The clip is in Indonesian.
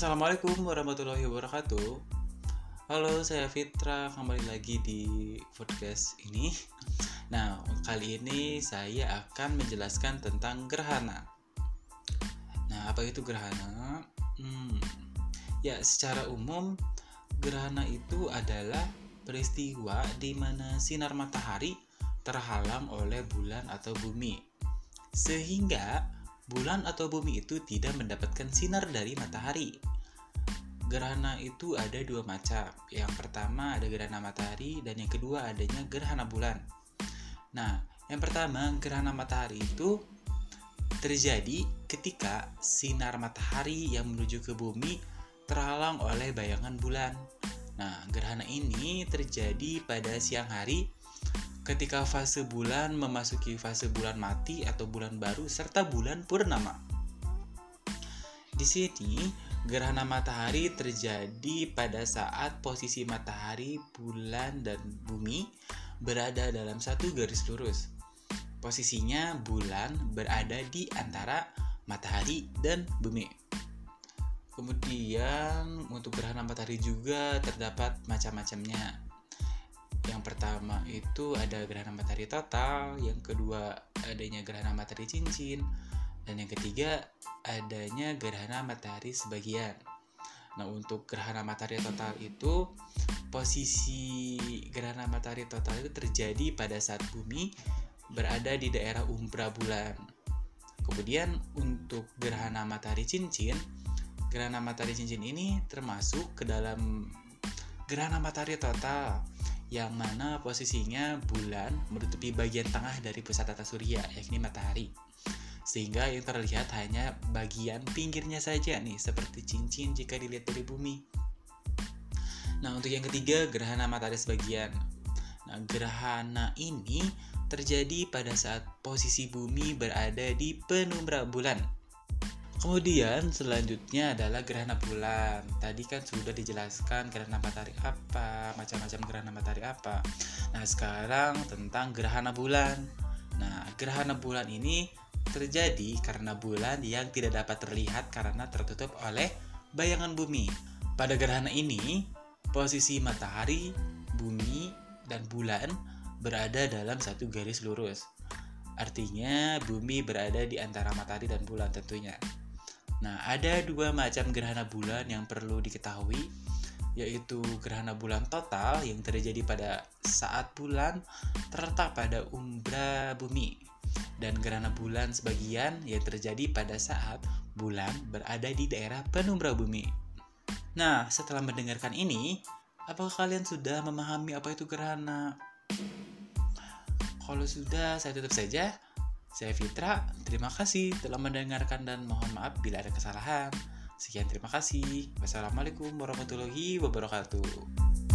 Assalamualaikum warahmatullahi wabarakatuh. Halo, saya Fitra kembali lagi di podcast ini. Nah, kali ini saya akan menjelaskan tentang gerhana. Nah, apa itu gerhana? Hmm, ya, secara umum gerhana itu adalah peristiwa di mana sinar matahari terhalang oleh bulan atau bumi, sehingga bulan atau bumi itu tidak mendapatkan sinar dari matahari. Gerhana itu ada dua macam. Yang pertama ada gerhana matahari dan yang kedua adanya gerhana bulan. Nah, yang pertama gerhana matahari itu terjadi ketika sinar matahari yang menuju ke bumi terhalang oleh bayangan bulan. Nah, gerhana ini terjadi pada siang hari ketika fase bulan memasuki fase bulan mati atau bulan baru serta bulan purnama. Di sini, gerhana matahari terjadi pada saat posisi matahari, bulan, dan bumi berada dalam satu garis lurus. Posisinya bulan berada di antara matahari dan bumi. Kemudian untuk gerhana matahari juga terdapat macam-macamnya yang pertama itu ada gerhana matahari total, yang kedua adanya gerhana matahari cincin, dan yang ketiga adanya gerhana matahari sebagian. Nah, untuk gerhana matahari total itu posisi gerhana matahari total itu terjadi pada saat bumi berada di daerah umbra bulan. Kemudian untuk gerhana matahari cincin, gerhana matahari cincin ini termasuk ke dalam gerhana matahari total yang mana posisinya bulan menutupi bagian tengah dari pusat tata surya, yakni matahari. Sehingga yang terlihat hanya bagian pinggirnya saja nih, seperti cincin jika dilihat dari bumi. Nah, untuk yang ketiga, gerhana matahari sebagian. Nah, gerhana ini terjadi pada saat posisi bumi berada di penumbra bulan Kemudian selanjutnya adalah gerhana bulan. Tadi kan sudah dijelaskan gerhana matahari apa, macam-macam gerhana matahari apa. Nah, sekarang tentang gerhana bulan. Nah, gerhana bulan ini terjadi karena bulan yang tidak dapat terlihat karena tertutup oleh bayangan bumi. Pada gerhana ini, posisi matahari, bumi, dan bulan berada dalam satu garis lurus. Artinya, bumi berada di antara matahari dan bulan tentunya. Nah, ada dua macam gerhana bulan yang perlu diketahui, yaitu gerhana bulan total yang terjadi pada saat bulan terletak pada umbra bumi, dan gerhana bulan sebagian yang terjadi pada saat bulan berada di daerah penumbra bumi. Nah, setelah mendengarkan ini, apakah kalian sudah memahami apa itu gerhana? Kalau sudah, saya tutup saja. Saya Fitra, terima kasih telah mendengarkan dan mohon maaf bila ada kesalahan. Sekian terima kasih. Wassalamualaikum warahmatullahi wabarakatuh.